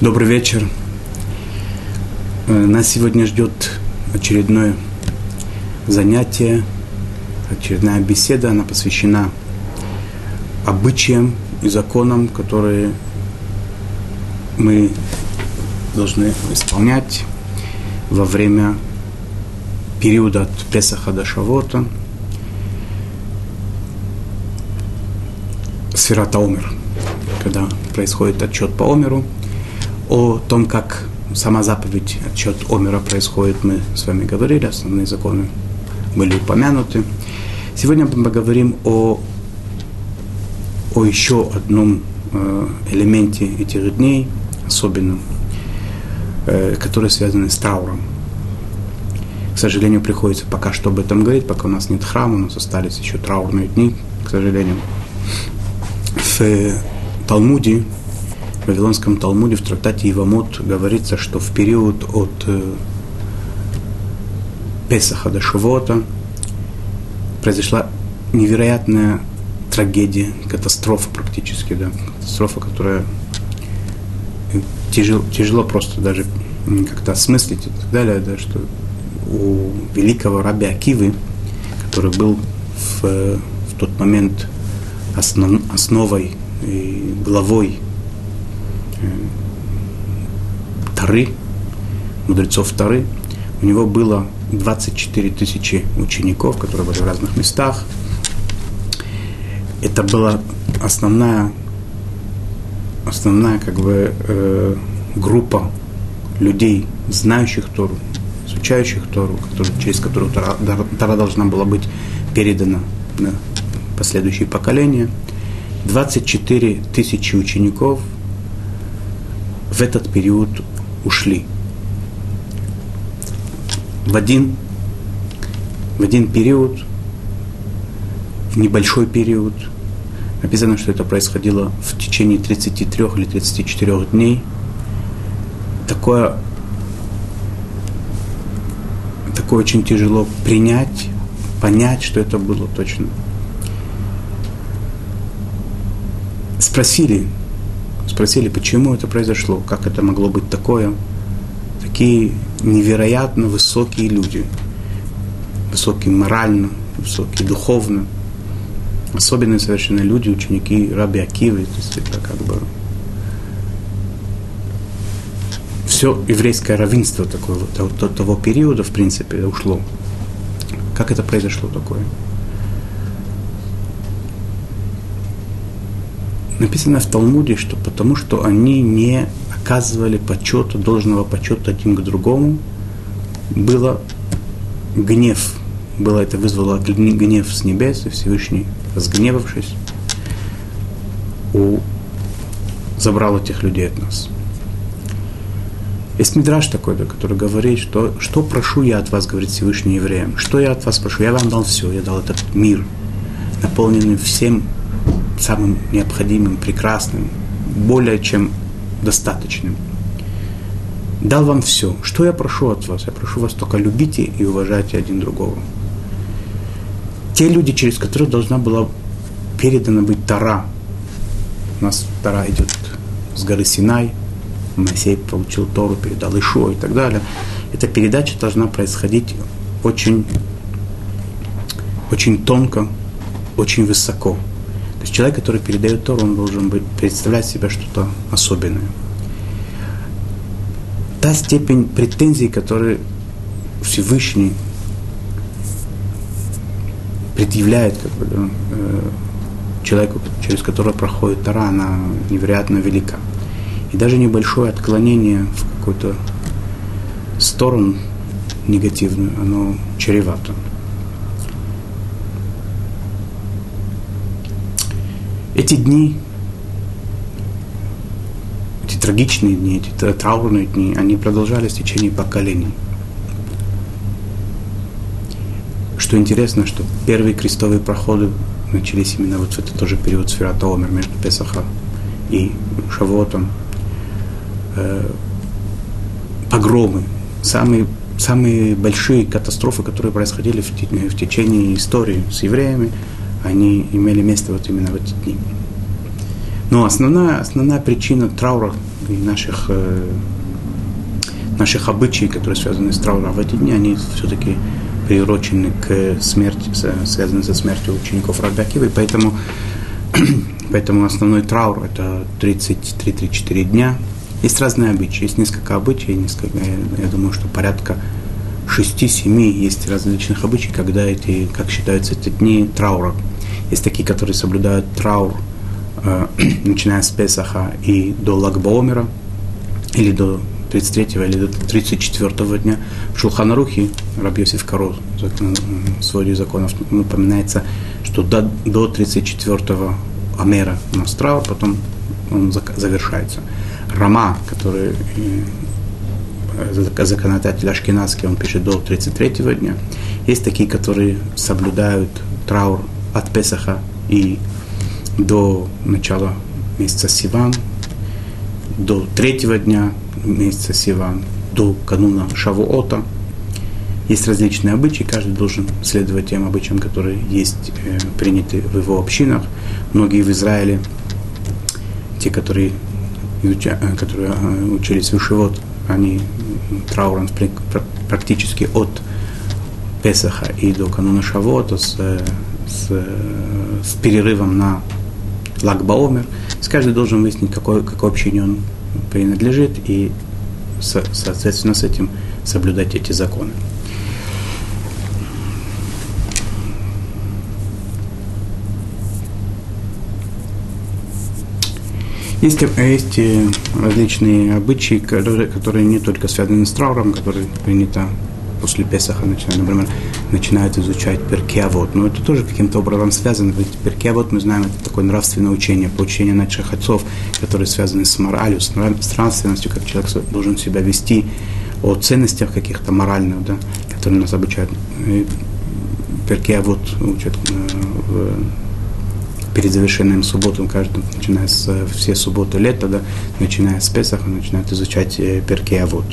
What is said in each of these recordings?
Добрый вечер. Э, нас сегодня ждет очередное занятие, очередная беседа. Она посвящена обычаям и законам, которые мы должны исполнять во время периода от Песаха до Шавота. Сферата умер, когда происходит отчет по Омеру. О том, как сама заповедь, отчет Омера происходит, мы с вами говорили, основные законы были упомянуты. Сегодня мы поговорим о, о еще одном э, элементе этих дней, особенном, э, который связан с трауром. К сожалению, приходится пока что об этом говорить, пока у нас нет храма, у нас остались еще траурные дни, к сожалению. В Талмуде Вавилонском Талмуде в трактате Ивамот говорится, что в период от э, Песаха до Шивота произошла невероятная трагедия, катастрофа практически, да, катастрофа, которая тяжело, тяжело просто даже как-то осмыслить и так далее, да, что у великого раби Акивы, который был в, в тот момент основ, основой и главой Тары, мудрецов Тары, у него было 24 тысячи учеников, которые были в разных местах. Это была основная, основная как бы, э, группа людей, знающих Тору, изучающих Тору, который, через которую Тора, Тора должна была быть передана на последующие поколения. 24 тысячи учеников – в этот период ушли. В один, в один период, в небольшой период, написано, что это происходило в течение 33 или 34 дней. Такое, такое очень тяжело принять, понять, что это было точно. Спросили, Спросили, почему это произошло, как это могло быть такое. Такие невероятно высокие люди. Высокие морально, высокие духовно. Особенные совершенно люди, ученики Раби Акивы. То есть это как бы все еврейское равенство такое, того, того периода, в принципе, ушло. Как это произошло такое? Написано в Талмуде, что потому что они не оказывали почета, должного почета один к другому, было гнев. Было это вызвало гнев с небес, и Всевышний, разгневавшись, у... забрал этих людей от нас. Есть мидраж такой, да, который говорит, что что прошу я от вас, говорит Всевышний евреям, что я от вас прошу, я вам дал все, я дал этот мир, наполненный всем самым необходимым, прекрасным, более чем достаточным. Дал вам все. Что я прошу от вас? Я прошу вас только любите и уважайте один другого. Те люди, через которых должна была передана быть Тара. У нас Тара идет с горы Синай. Моисей получил Тору, передал Ишо и так далее. Эта передача должна происходить очень, очень тонко, очень высоко. То есть человек, который передает Тору, он должен быть, представлять себя что-то особенное. Та степень претензий, которые Всевышний предъявляет как бы, э, человеку, через которого проходит Тора, она невероятно велика. И даже небольшое отклонение в какую-то сторону негативную, оно чревато. Эти дни, эти трагичные дни, эти траурные дни, они продолжались в течение поколений. Что интересно, что первые крестовые проходы начались именно вот в этот тоже период Сферата Омер между Песаха и Шавотом. Э, погромы, самые, самые большие катастрофы, которые происходили в, в течение истории с евреями – они имели место вот именно в эти дни. Но основная, основная причина траура и наших, э, наших обычаев, которые связаны с трауром в эти дни, они все-таки приурочены к смерти, связаны со смертью учеников Рабиакива, и поэтому, поэтому основной траур – это 33-34 дня. Есть разные обычаи, есть несколько обычаев, несколько, я, думаю, что порядка 6-7 есть различных обычаев, когда эти, как считаются эти дни траура. Есть такие, которые соблюдают траур, э, начиная с Песаха и до Лагбаомера, или до 33 или до 34 дня. В Шулханарухе Рабьосиф Каро в своде законов упоминается, что до, до 34 Амера у нас траур, потом он завершается. Рама, который э, законодатель Ашкенадский, он пишет до 33 дня. Есть такие, которые соблюдают траур от Песаха и до начала месяца Сиван, до третьего дня месяца Сиван, до кануна Шавуота. Есть различные обычаи, каждый должен следовать тем обычаям, которые есть э, приняты в его общинах. Многие в Израиле, те, которые, изуча, э, которые э, учились в Ишивот, они трауром практически от Песаха и до кануна Шавуота с с, с перерывом на Лагбаомер. Каждый должен выяснить, какой, какой общине он принадлежит, и со, соответственно с этим соблюдать эти законы. Есть, есть различные обычаи, которые, которые не только связаны с трауром, которые принято после Песаха начинают, например, начинают изучать Перкиавод. Но это тоже каким-то образом связано, ведь Перкиавод, мы знаем, это такое нравственное учение, поучение наших отцов, которые связаны с моралью, с нравственностью, как человек должен себя вести, о ценностях каких-то моральных, да, которые нас обучают. Перкиавод учат э, в перед завершением субботы, каждый, начиная с все субботы лета, да, начиная с Песаха, начинают изучать э, Перкиавод.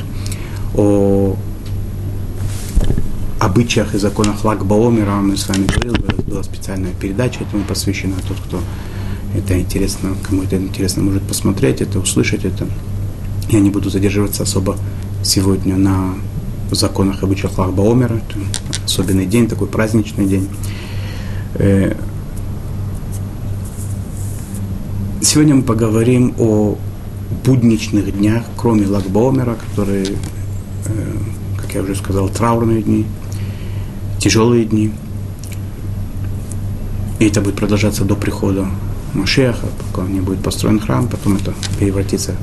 О обычаях и законах Лагбаомера мы с вами говорили, была специальная передача этому посвящена. Тот, кто это интересно, кому это интересно, может посмотреть это, услышать это. Я не буду задерживаться особо сегодня на законах и обычаях Лагбаомера. Это особенный день, такой праздничный день. Э, сегодня мы поговорим о будничных днях, кроме Лагбаомера, которые, э, как я уже сказал, траурные дни – тяжелые дни. И это будет продолжаться до прихода Машеха, пока не будет построен храм, потом это превратится,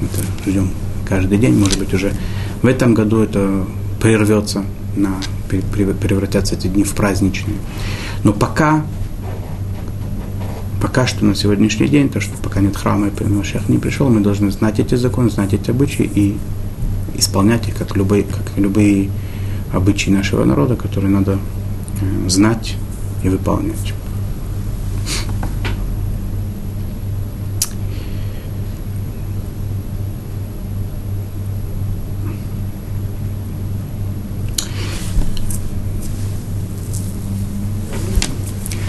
это ждем каждый день, может быть, уже в этом году это прервется, на, превратятся эти дни в праздничные. Но пока, пока что на сегодняшний день, то, что пока нет храма и Машех не пришел, мы должны знать эти законы, знать эти обычаи и исполнять их, как любые, как любые обычаи нашего народа, которые надо э, знать и выполнять.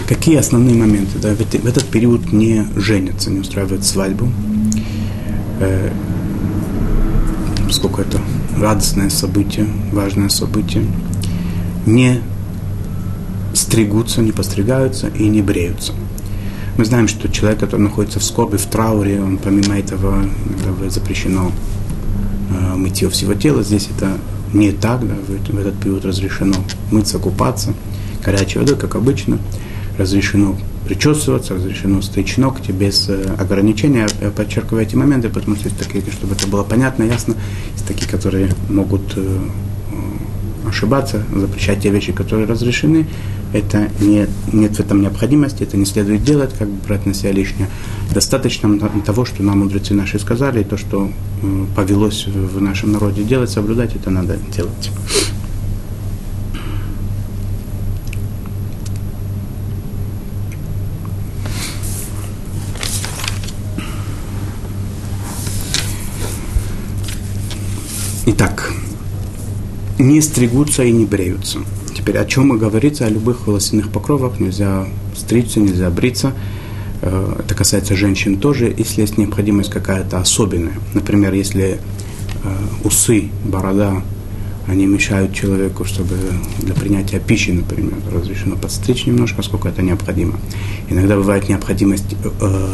Какие основные моменты? Да, в, в этот период не женятся, не устраивают свадьбу, э, поскольку это радостное событие, важное событие, не стригутся, не постригаются и не бреются. Мы знаем, что человек, который находится в скорби, в трауре, он помимо этого запрещено э, мытье всего тела. Здесь это не так, да, в, в этот период разрешено мыться, купаться горячей водой, как обычно. Разрешено причесываться, разрешено стричь ногти без э, ограничения. Я подчеркиваю эти моменты, потому что такие, чтобы это было понятно, ясно, такие, которые могут э, ошибаться, запрещать те вещи, которые разрешены. Это не, нет в этом необходимости, это не следует делать, как бы брать на себя лишнее. Достаточно того, что нам мудрецы наши сказали, и то, что э, повелось в нашем народе делать, соблюдать, это надо делать. Итак, не стригутся и не бреются. Теперь о чем и говорится, о любых волосяных покровах. Нельзя стричься, нельзя бриться. Это касается женщин тоже, если есть необходимость какая-то особенная. Например, если усы, борода, они мешают человеку, чтобы для принятия пищи, например, разрешено подстричь немножко, сколько это необходимо. Иногда бывает необходимость э,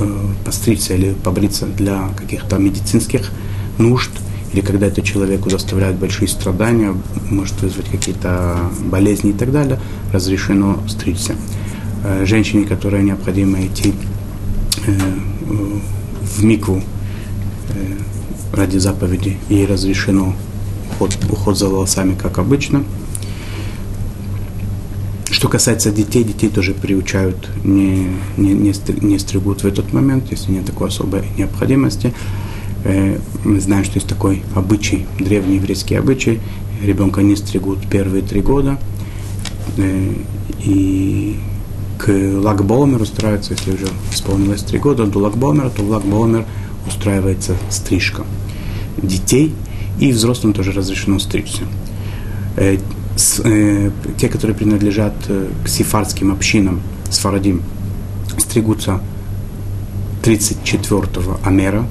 э, постричься или побриться для каких-то медицинских нужд, или когда это человеку заставляет большие страдания, может вызвать какие-то болезни и так далее, разрешено стричься. Э, женщине, которой необходимо идти э, в микву э, ради заповеди, ей разрешено уход, уход за волосами, как обычно. Что касается детей, детей тоже приучают, не, не, не, не стригут в этот момент, если нет такой особой необходимости. Э, мы знаем, что есть такой обычай, древний еврейский обычай, ребенка не стригут первые три года, э, и к Лагбаумеру устраивается, если уже исполнилось три года, до Лагбаумера, то в Лагбаумер устраивается стрижка детей, и взрослым тоже разрешено стричься. Э, те, которые принадлежат к сифарским общинам, сфарадим, стригутся 34-го Амера,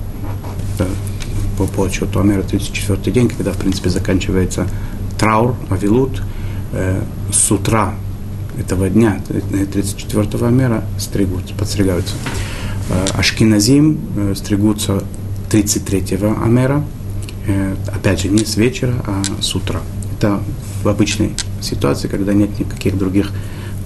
по подсчету Амера 34 день, когда, в принципе, заканчивается траур, авилут, э, с утра этого дня, 34-го Амера, стригутся, подстригаются. Э, Ашкиназим э, стригутся 33-го Амера, э, опять же, не с вечера, а с утра. Это в обычной ситуации, когда нет никаких других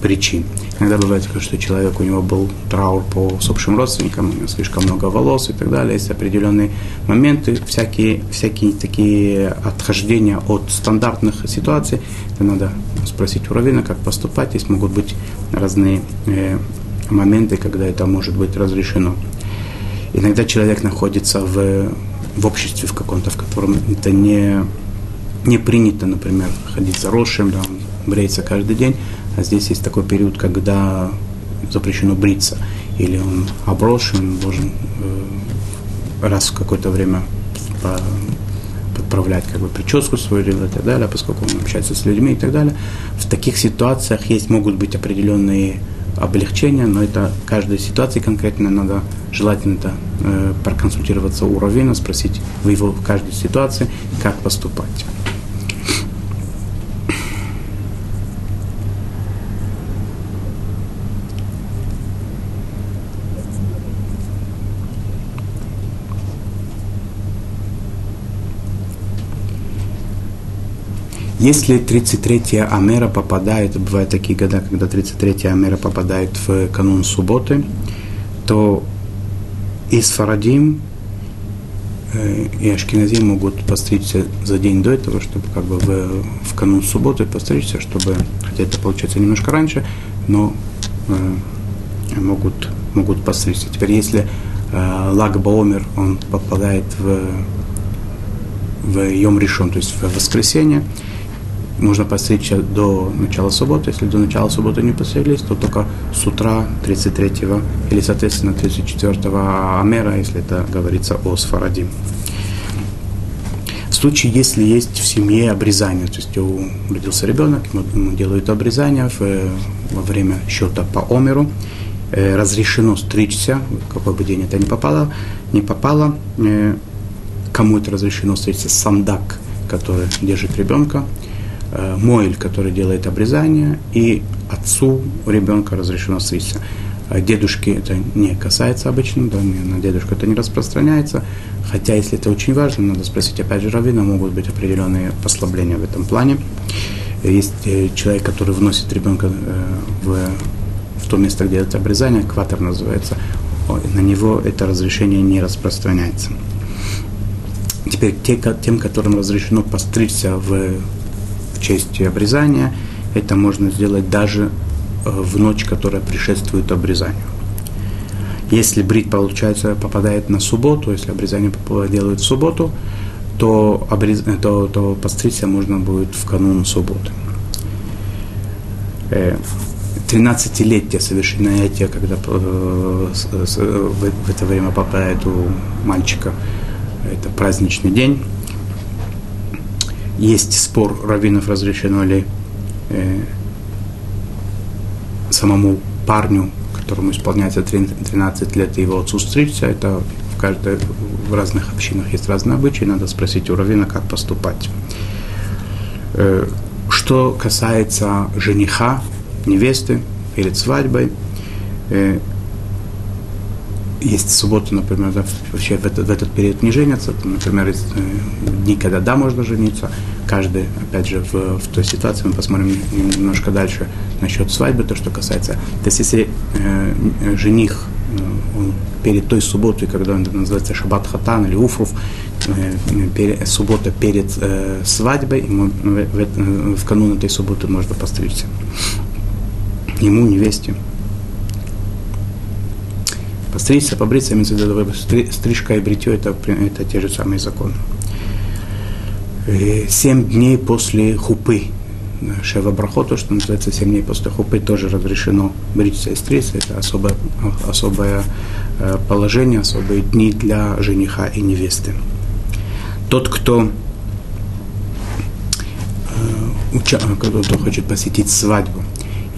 причин. Иногда бывает такое, что человек, у него был траур по усопшим родственникам, у него слишком много волос и так далее. Есть определенные моменты, всякие, всякие такие отхождения от стандартных ситуаций. Это надо спросить у Равина, как поступать. Здесь могут быть разные э, моменты, когда это может быть разрешено. Иногда человек находится в, в обществе в каком-то, в котором это не, не принято, например, ходить заросшим, да, бреется каждый день а здесь есть такой период, когда запрещено бриться. Или он оброшен, должен э, раз в какое-то время подправлять как бы прическу свою и так далее, поскольку он общается с людьми и так далее. В таких ситуациях есть, могут быть определенные облегчения, но это каждой ситуации конкретно надо желательно это э, проконсультироваться у Равина, спросить в его в каждой ситуации, как поступать. Если 33-я Амера попадает, бывают такие года, когда 33-я Амера попадает в канун субботы, то и Сфарадим, э, и Ашкиназим могут постричься за день до этого, чтобы как бы в, в канун субботы постричься, чтобы, хотя это получается немножко раньше, но э, могут, могут постричься. Теперь, если э, Лаг он попадает в, в Йом Решон, то есть в воскресенье, нужно постричься до начала субботы. Если до начала субботы не постриглись, то только с утра 33-го или, соответственно, 34-го Амера, если это говорится о Сфаради. В случае, если есть в семье обрезание, то есть у, родился ребенок, ему делают обрезание в, во время счета по Омеру, э, разрешено стричься, какой бы день это не попало, не попало, э, кому это разрешено стричься, сандак, который держит ребенка, э, Мойль, который делает обрезание, и отцу ребенка разрешено стричься. А дедушке это не касается обычно, да, на дедушку это не распространяется. Хотя, если это очень важно, надо спросить опять же раввина, могут быть определенные послабления в этом плане. Есть э, человек, который вносит ребенка э, в, в то место, где это обрезание, экватор называется, на него это разрешение не распространяется. Теперь те, тем, которым разрешено постричься в в честь обрезания. Это можно сделать даже э, в ночь, которая предшествует обрезанию. Если брит, получается, попадает на субботу, если обрезание делают в субботу, то, обрез... то, то постричься можно будет в канун субботы. 13-летие э, совершеннолетие, когда э, в это время попадает у мальчика, это праздничный день, есть спор раввинов, разрешено ли э, самому парню, которому исполняется 13 лет, его отцу стричься, это в, каждой, в разных общинах есть разные обычаи, надо спросить у равина, как поступать. Э, что касается жениха, невесты перед свадьбой, э, есть суббота, например, да, вообще в этот, в этот период не женятся, там, например, есть э, дни, когда да, можно жениться, каждый, опять же, в, в той ситуации, мы посмотрим немножко дальше насчет свадьбы, то, что касается. То есть, если э, жених э, он перед той субботой, когда он называется Шаббат Хатан или Уфруф, э, суббота перед свадьбой, ему в канун этой субботы можно постричься. Ему, невесте. Постричься, побриться, имеется в виду, стрижка и бритье, это, это те же самые законы. Э, семь дней после хупы, Шева Брахоту, что называется, семь дней после хупы, тоже разрешено бриться и стричься. Это особое, особое э, положение, особые дни для жениха и невесты. Тот, кто э, кто хочет посетить свадьбу,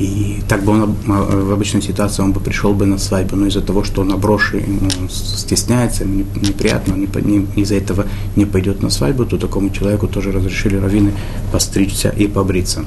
и так бы он в обычной ситуации он бы пришел бы на свадьбу, но из-за того, что он оброшен, он стесняется, ему неприятно, он не, из-за этого не пойдет на свадьбу, то такому человеку тоже разрешили раввины постричься и побриться.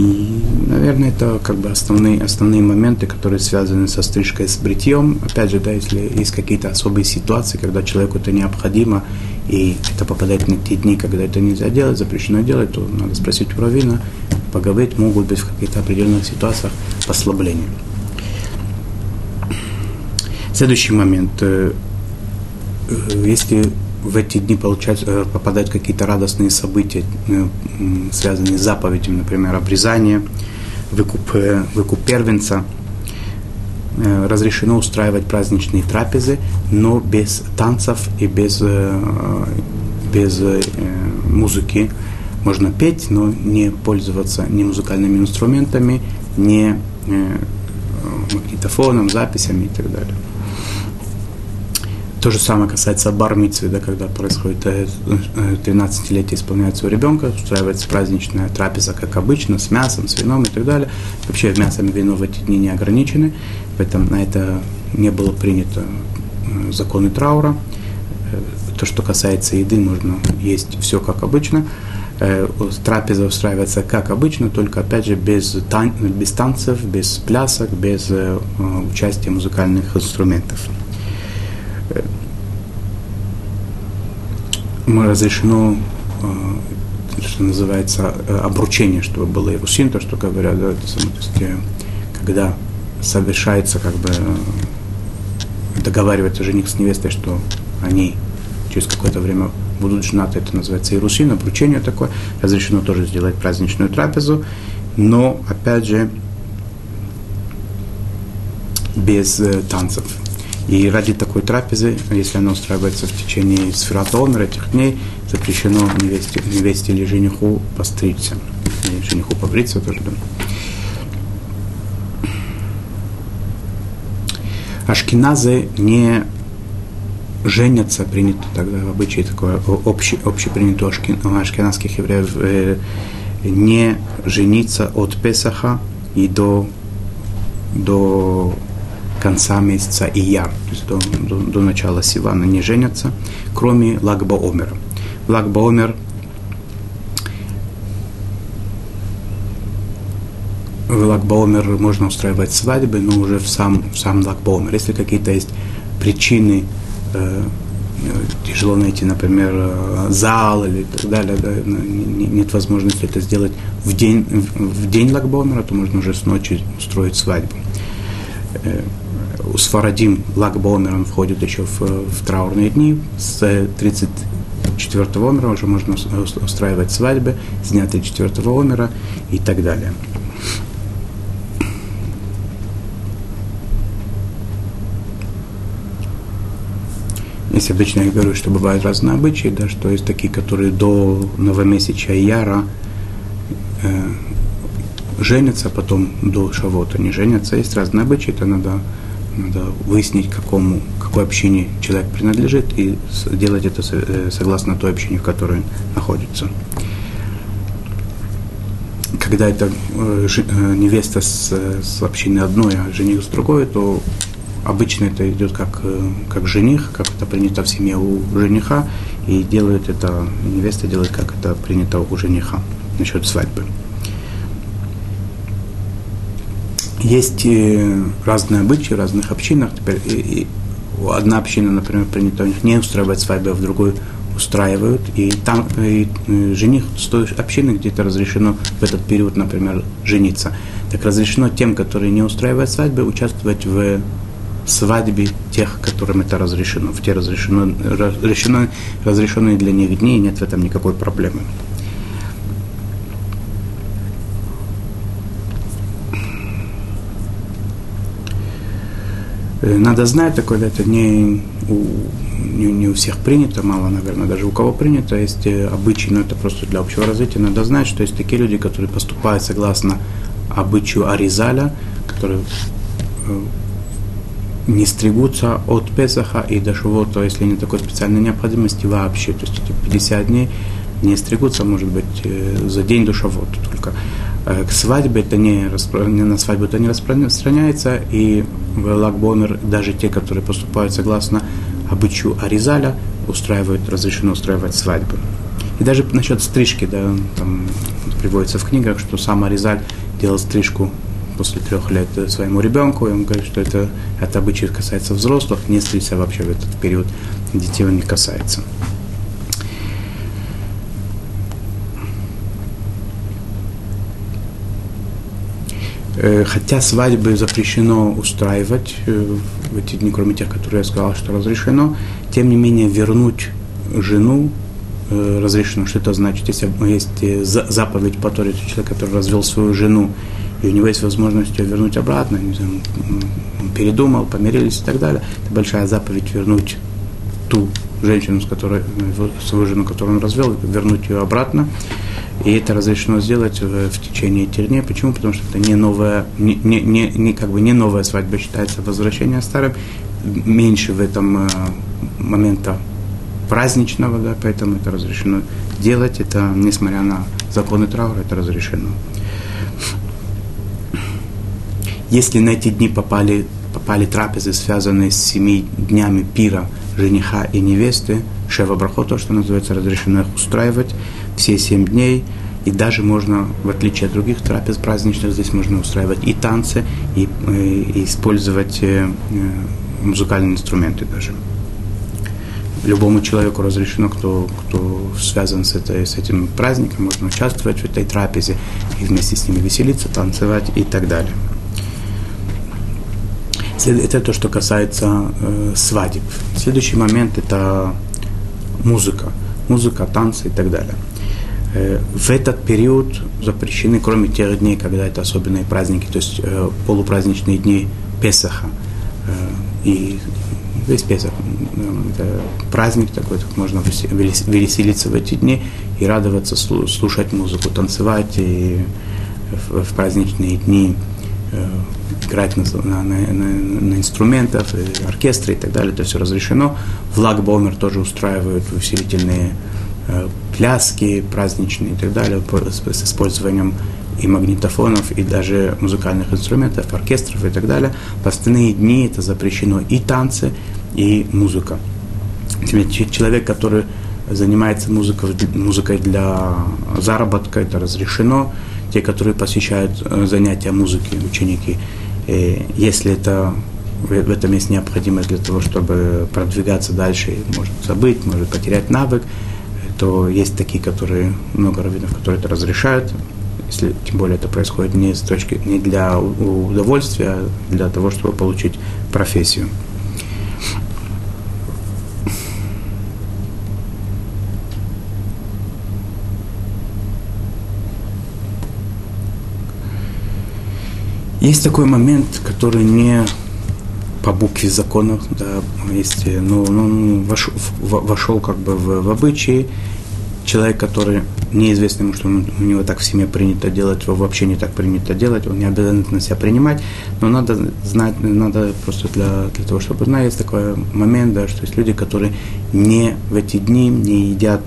И, наверное, это как бы основные, основные моменты, которые связаны со стрижкой с бритьем. Опять же, да, если есть какие-то особые ситуации, когда человеку это необходимо, и это попадает на те дни, когда это нельзя делать, запрещено делать, то надо спросить у равина, поговорить, могут быть в каких-то определенных ситуациях послабления. Следующий момент. Э, э, если в эти дни получать, э, попадают какие-то радостные события, э, связанные с заповедями, например, обрезание, выкуп, э, выкуп первенца. Разрешено устраивать праздничные трапезы, но без танцев и без, без музыки. Можно петь, но не пользоваться ни музыкальными инструментами, ни магнитофоном, записями и так далее. То же самое касается бармитсвы, да, когда происходит 13-летие э, э, исполняется у ребенка, устраивается праздничная трапеза, как обычно, с мясом, с вином и так далее. Вообще мясом и вино в эти дни не ограничены, поэтому на это не было принято э, законы траура. То, что касается еды, можно есть все как обычно. Трапеза устраивается как обычно, только опять же без, тан- без танцев, без плясок, без участия музыкальных инструментов. Мы разрешено, э, что называется, э, обручение, чтобы было ирусин, то, что говорят, да, это, то есть, э, когда совершается, как бы, договаривается жених с невестой, что они через какое-то время будут женаты, это называется ирусин, обручение такое, разрешено тоже сделать праздничную трапезу, но, опять же, без танцев. И ради такой трапезы, если она устраивается в течение сфератомера этих дней, запрещено невесте, невесте или жениху постричься. И жениху побриться тоже, да. Ашкеназы не женятся, принято тогда в обычае такое общий, общепринято у ашкеназских евреев, э, не жениться от Песаха и до, до конца месяца Ияр, то есть до, до, до начала Сивана не женятся, кроме Лагба Омера. Лагба Омер в Лагбаумер можно устраивать свадьбы, но уже в сам, в сам Лагбаумер. Если какие-то есть причины, э, тяжело найти, например, э, зал или так далее, да, нет возможности это сделать в день, в день Лагбаумера, то можно уже с ночи устроить свадьбу. Э, Сфарадим Лагбомером входит еще в, в траурные дни. С 34 омера уже можно устраивать свадьбы, с дня 34 омера и так далее. Если обычно я говорю, что бывают разные обычаи, да, что есть такие, которые до новомесяча Яра э, женятся, потом до Шавота не женятся. Есть разные обычаи, это надо надо выяснить, какому, какой общине человек принадлежит и делать это э, согласно той общине, в которой он находится. Когда это э, невеста с, с общины одной, а жених с другой, то обычно это идет как, как жених, как это принято в семье у жениха, и делает это, невеста делает, как это принято у жениха насчет свадьбы. Есть э, разные обычаи в разных общинах. Теперь и, и одна община, например, принято у них не устраивать свадьбу, а в другой устраивают. И там и, и жених с той общины где-то разрешено в этот период, например, жениться. Так разрешено тем, которые не устраивают свадьбы, участвовать в свадьбе тех, которым это разрешено. В те разрешено, разрешено, разрешенные для них дни, нет в этом никакой проблемы. Надо знать такое, это не у, не, не у всех принято, мало, наверное, даже у кого принято, есть э, обычаи, но это просто для общего развития. Надо знать, что есть такие люди, которые поступают согласно обычаю Аризаля, которые э, не стригутся от Песаха и до Шивота, если нет такой специальной необходимости вообще. То есть эти 50 дней не стригутся, может быть, за день до Шавота только. Э, к свадьбе это не, на свадьбу это не распространяется, и в Лагбомер даже те, которые поступают согласно обычаю Аризаля, устраивают, разрешено устраивать свадьбы. И даже насчет стрижки, да, там приводится в книгах, что сам Аризаль делал стрижку после трех лет своему ребенку, и он говорит, что это, это обычай касается взрослых, не стричься вообще в этот период, детей он не касается. Хотя свадьбы запрещено устраивать э, в эти дни, кроме тех, которые я сказал, что разрешено, тем не менее вернуть жену э, разрешено. Что это значит? Если есть заповедь по Торе, человек, который развел свою жену, и у него есть возможность ее вернуть обратно, не знаю, передумал, помирились и так далее, это большая заповедь вернуть ту женщину, с которой, свою жену, которую он развел, вернуть ее обратно. И это разрешено сделать в, в течение дней. Почему? Потому что это не новая, не, не, не, не, как бы не новая свадьба считается возвращение старым. Меньше в этом э, момента праздничного, да, поэтому это разрешено делать. Это, несмотря на законы траура, это разрешено. Если на эти дни попали, попали трапезы, связанные с семи днями пира жениха и невесты, шева брахот, то, что называется, разрешено их устраивать, все семь дней, и даже можно, в отличие от других трапез праздничных, здесь можно устраивать и танцы, и, э, и использовать э, э, музыкальные инструменты даже. Любому человеку разрешено, кто, кто связан с, этой, с этим праздником, можно участвовать в этой трапезе и вместе с ними веселиться, танцевать и так далее. Это то, что касается э, свадеб. Следующий момент – это музыка. Музыка, танцы и так далее. Э, в этот период запрещены, кроме тех дней, когда это особенные праздники, то есть э, полупраздничные дни Песаха. Э, и весь Песах это праздник такой, так можно веселиться в эти дни и радоваться, слушать музыку, танцевать и в, праздничные дни играть на, на, на, на инструментах, оркестры и так далее, это все разрешено. В Лагбомер тоже устраивают увеселительные Э, пляски праздничные и так далее, с использованием и магнитофонов, и даже музыкальных инструментов, оркестров и так далее. В остальные дни это запрещено и танцы, и музыка. Человек, который занимается музыкой, музыкой для заработка, это разрешено. Те, которые посещают э, занятия музыки, ученики, э, если это в этом есть необходимость для того, чтобы продвигаться дальше, может забыть, может потерять навык, то есть такие, которые, много раввинов, которые это разрешают, если тем более это происходит не с точки, не для удовольствия, а для того, чтобы получить профессию. Есть такой момент, который не по букве законов, да, есть, ну, ну вошел, вошел как бы в, в обычаи, человек, который неизвестно ему, что у него так в семье принято делать, его вообще не так принято делать, он не обязан на себя принимать, но надо знать, надо просто для, для того, чтобы знать, есть такой момент, да, что есть люди, которые не в эти дни не едят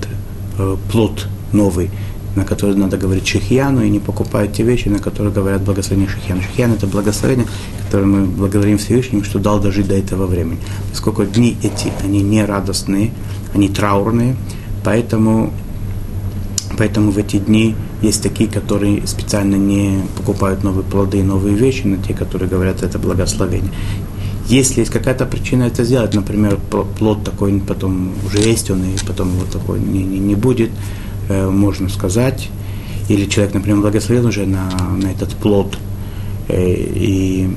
э, плод новый, на который надо говорить шихьяну, и не покупают те вещи, на которые говорят благословение шихьяну. Шихьян – это благословение, которое мы благодарим Всевышнему, что дал дожить до этого времени. Поскольку дни эти, они не радостные, они траурные, поэтому Поэтому в эти дни есть такие, которые специально не покупают новые плоды, новые вещи, но те, которые говорят, это благословение. Если есть какая-то причина это сделать, например, плод такой потом уже есть он, и потом его такой не, не, не будет, э, можно сказать. Или человек, например, благословил уже на, на этот плод, э, и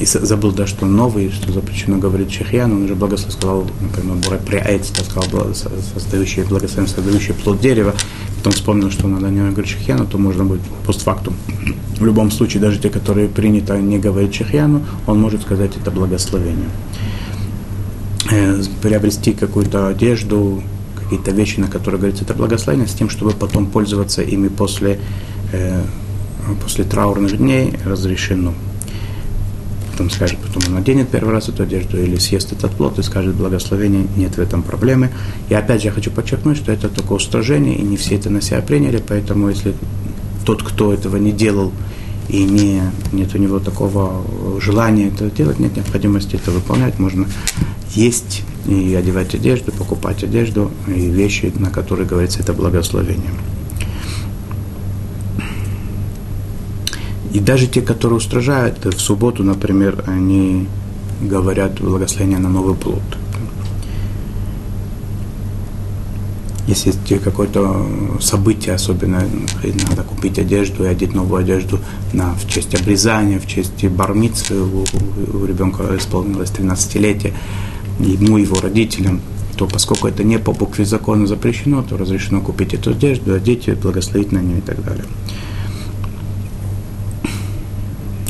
и забыл, да, что новый, что запрещено говорить шехьян, он уже благословил, сказал, например, приайц, сказал, создающий, благословен, создающий плод дерева, потом вспомнил, что надо не говорить шехьяну, то можно будет постфактум. В любом случае, даже те, которые принято не говорить шехьяну, он может сказать это благословение. Э, приобрести какую-то одежду, какие-то вещи, на которые говорится это благословение, с тем, чтобы потом пользоваться ими после, э, после траурных дней разрешено потом скажет, потом он наденет первый раз эту одежду или съест этот плод и скажет благословение, нет в этом проблемы. И опять же я хочу подчеркнуть, что это только устражение, и не все это на себя приняли, поэтому если тот, кто этого не делал, и не, нет у него такого желания это делать, нет необходимости это выполнять, можно есть и одевать одежду, покупать одежду и вещи, на которые говорится это благословение. И даже те, которые устражают, в субботу, например, они говорят благословение на новый плод. Если есть какое-то событие, особенно надо купить одежду и одеть новую одежду на, в честь обрезания, в честь бармицы, у, у ребенка исполнилось 13-летие, ему, его родителям, то поскольку это не по букве закона запрещено, то разрешено купить эту одежду, одеть ее, благословить на нее и так далее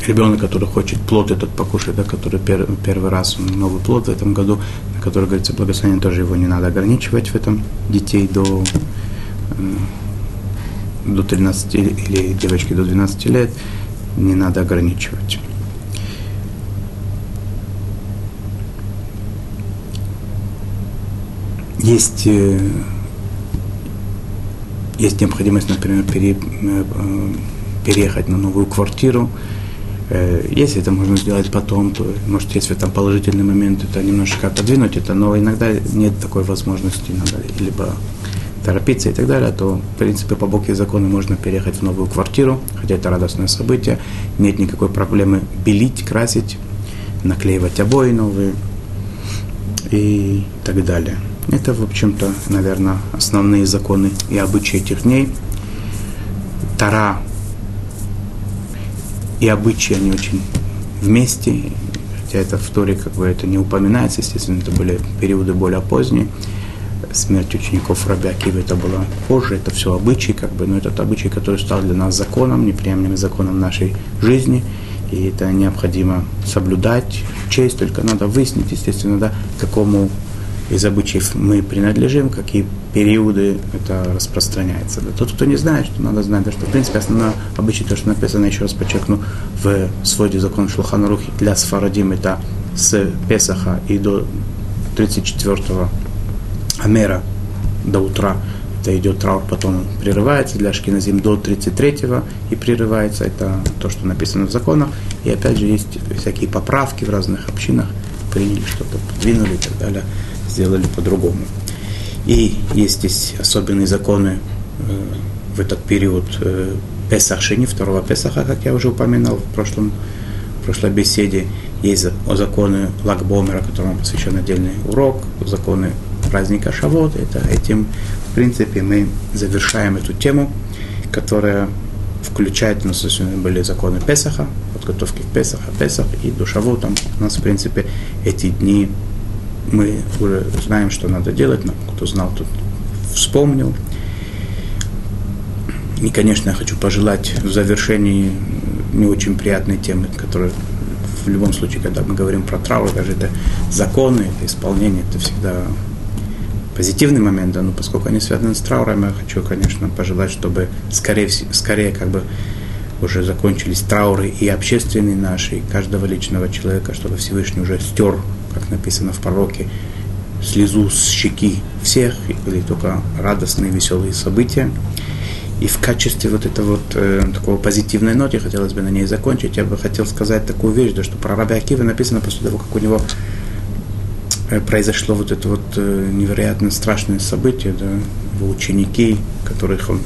ребенок, который хочет плод этот покушать, да, который пер, первый раз новый плод в этом году, на который говорится благословение, тоже его не надо ограничивать в этом детей до, э, до 13 или девочки до 12 лет, не надо ограничивать. Есть, э, есть необходимость, например, пере, э, переехать на новую квартиру, Э, если это можно сделать потом, то, может, если там положительный момент, это немножечко отодвинуть это, но иногда нет такой возможности, надо либо торопиться и так далее, то, в принципе, по бокке закона можно переехать в новую квартиру, хотя это радостное событие, нет никакой проблемы белить, красить, наклеивать обои новые и так далее. Это, в общем-то, наверное, основные законы и обычаи этих дней. Тара и обычаи, они очень вместе, хотя это в Торе как бы это не упоминается, естественно, это были периоды более поздние. Смерть учеников Раби это было позже, это все обычаи, как бы, но этот обычай, который стал для нас законом, неприемлемым законом нашей жизни, и это необходимо соблюдать, честь, только надо выяснить, естественно, да, какому из обычаев мы принадлежим, какие периоды это распространяется. Да. Тот, кто не знает, что надо знать, да, что в принципе основное обычай, то, что написано, еще раз подчеркну, в своде закон Шулхана Рухи для Сфарадим, это с Песаха и до 34-го Амера до утра, это идет траур, потом прерывается, для Шкиназим до 33-го и прерывается, это то, что написано в законах, и опять же есть всякие поправки в разных общинах, приняли что-то, подвинули и так далее сделали по-другому. И есть здесь особенные законы э, в этот период э, Песах Шини, второго Песаха, как я уже упоминал в, прошлом, в прошлой беседе. Есть законы Лагбомера, которому посвящен отдельный урок, законы праздника Шавот. Это этим, в принципе, мы завершаем эту тему, которая включает, у нас были законы Песаха, подготовки к Песаха, Песах и до Шавота. У нас, в принципе, эти дни мы уже знаем, что надо делать, но кто знал, тот вспомнил. И, конечно, я хочу пожелать в завершении не очень приятной темы, которая в любом случае, когда мы говорим про траур, даже это законы, это исполнение, это всегда позитивный момент, да, но поскольку они связаны с трауром, я хочу, конечно, пожелать, чтобы скорее, скорее как бы уже закончились трауры и общественные наши, и каждого личного человека, чтобы Всевышний уже стер, как написано в пророке, слезу с щеки всех, и были только радостные, веселые события. И в качестве вот этого вот э, такого позитивной ноты, хотелось бы на ней закончить, я бы хотел сказать такую вещь, да, что про Раби Акива написано после того, как у него э, произошло вот это вот э, невероятно страшное событие, да, его ученики, которых он,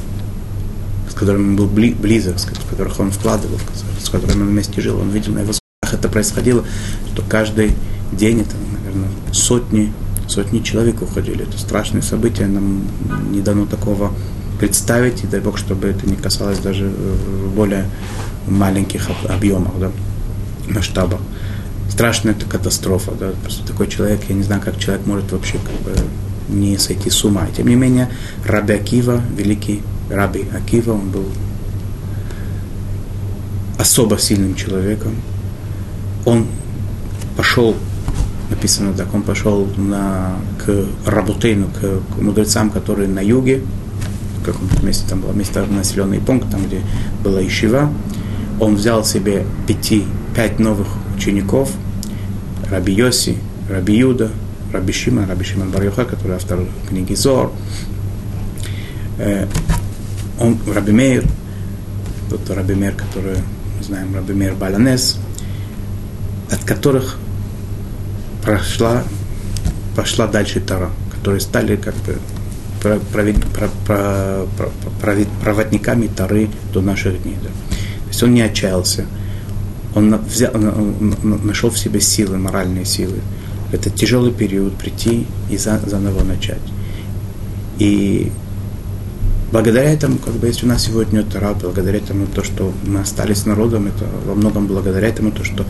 с которыми он был бли, близок, с которых он вкладывал, с которыми он вместе жил, он видел на его это происходило, что каждый день, это, наверное, сотни, сотни человек уходили. Это страшное событие, нам не дано такого представить, и дай Бог, чтобы это не касалось даже э, более маленьких объемов, да, масштабах. Страшная это катастрофа, да, просто такой человек, я не знаю, как человек может вообще как бы не сойти с ума. Тем не менее, Раби Акива, великий Раби Акива, он был особо сильным человеком. Он пошел, написано так, он пошел на, к Рабутейну, к, к мудрецам, которые на юге, в каком-то месте, там было место, населенный пункт, там, где была Ишива, он взял себе пяти, пять новых учеников, Раби Йоси, Раби Юда, Раби Шима, Раби Шиман Барюха, который автор книги Зор, э, он, Раби Мейр, тот Раби Мейр, который, мы знаем, Раби Мейр Баланес, от которых прошла, пошла дальше Тара, которые стали как бы проводниками Тары до наших дней. Да. То есть он не отчаялся, он, взял, он нашел в себе силы, моральные силы. Это тяжелый период прийти и заново начать. И благодаря этому, как бы, если у нас сегодня Тара, благодаря этому, то, что мы остались народом, это во многом благодаря этому, то, что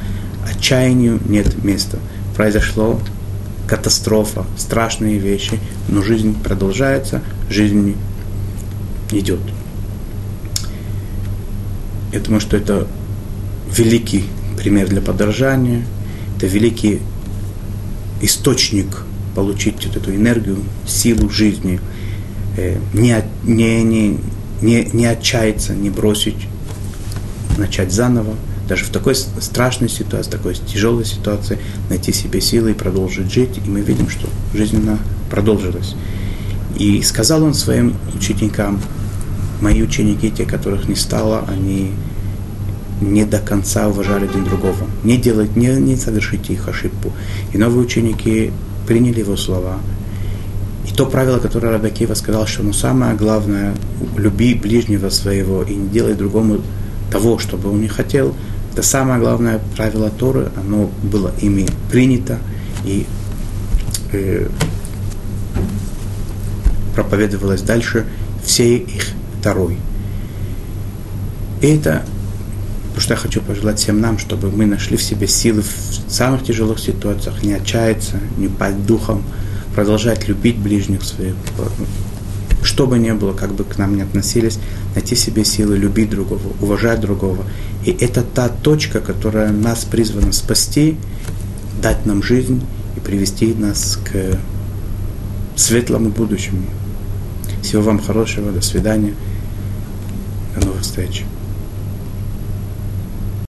отчаянию нет места. Произошло катастрофа, страшные вещи, но жизнь продолжается, жизнь идет. Я думаю, что это великий пример для подражания, это великий источник получить вот эту энергию, силу жизни, э, не, не, не, не, не отчаяться, не бросить, начать заново – даже в такой страшной ситуации, такой тяжелой ситуации найти себе силы и продолжить жить. И мы видим, что жизнь она продолжилась. И сказал он своим ученикам, мои ученики, те, которых не стало, они не до конца уважали один другого. Не делать, не, не совершите их ошибку. И новые ученики приняли его слова. И то правило, которое Рабакива сказал, что ну, самое главное, люби ближнего своего и не делай другому того, что бы он не хотел, это самое главное правило Торы, оно было ими принято и э, проповедовалось дальше всей их второй. И это, что я хочу пожелать всем нам, чтобы мы нашли в себе силы в самых тяжелых ситуациях, не отчаяться, не пасть духом, продолжать любить ближних своих, что бы ни было, как бы к нам ни относились, найти себе силы любить другого, уважать другого. И это та точка, которая нас призвана спасти, дать нам жизнь и привести нас к светлому будущему. Всего вам хорошего, до свидания, до новых встреч.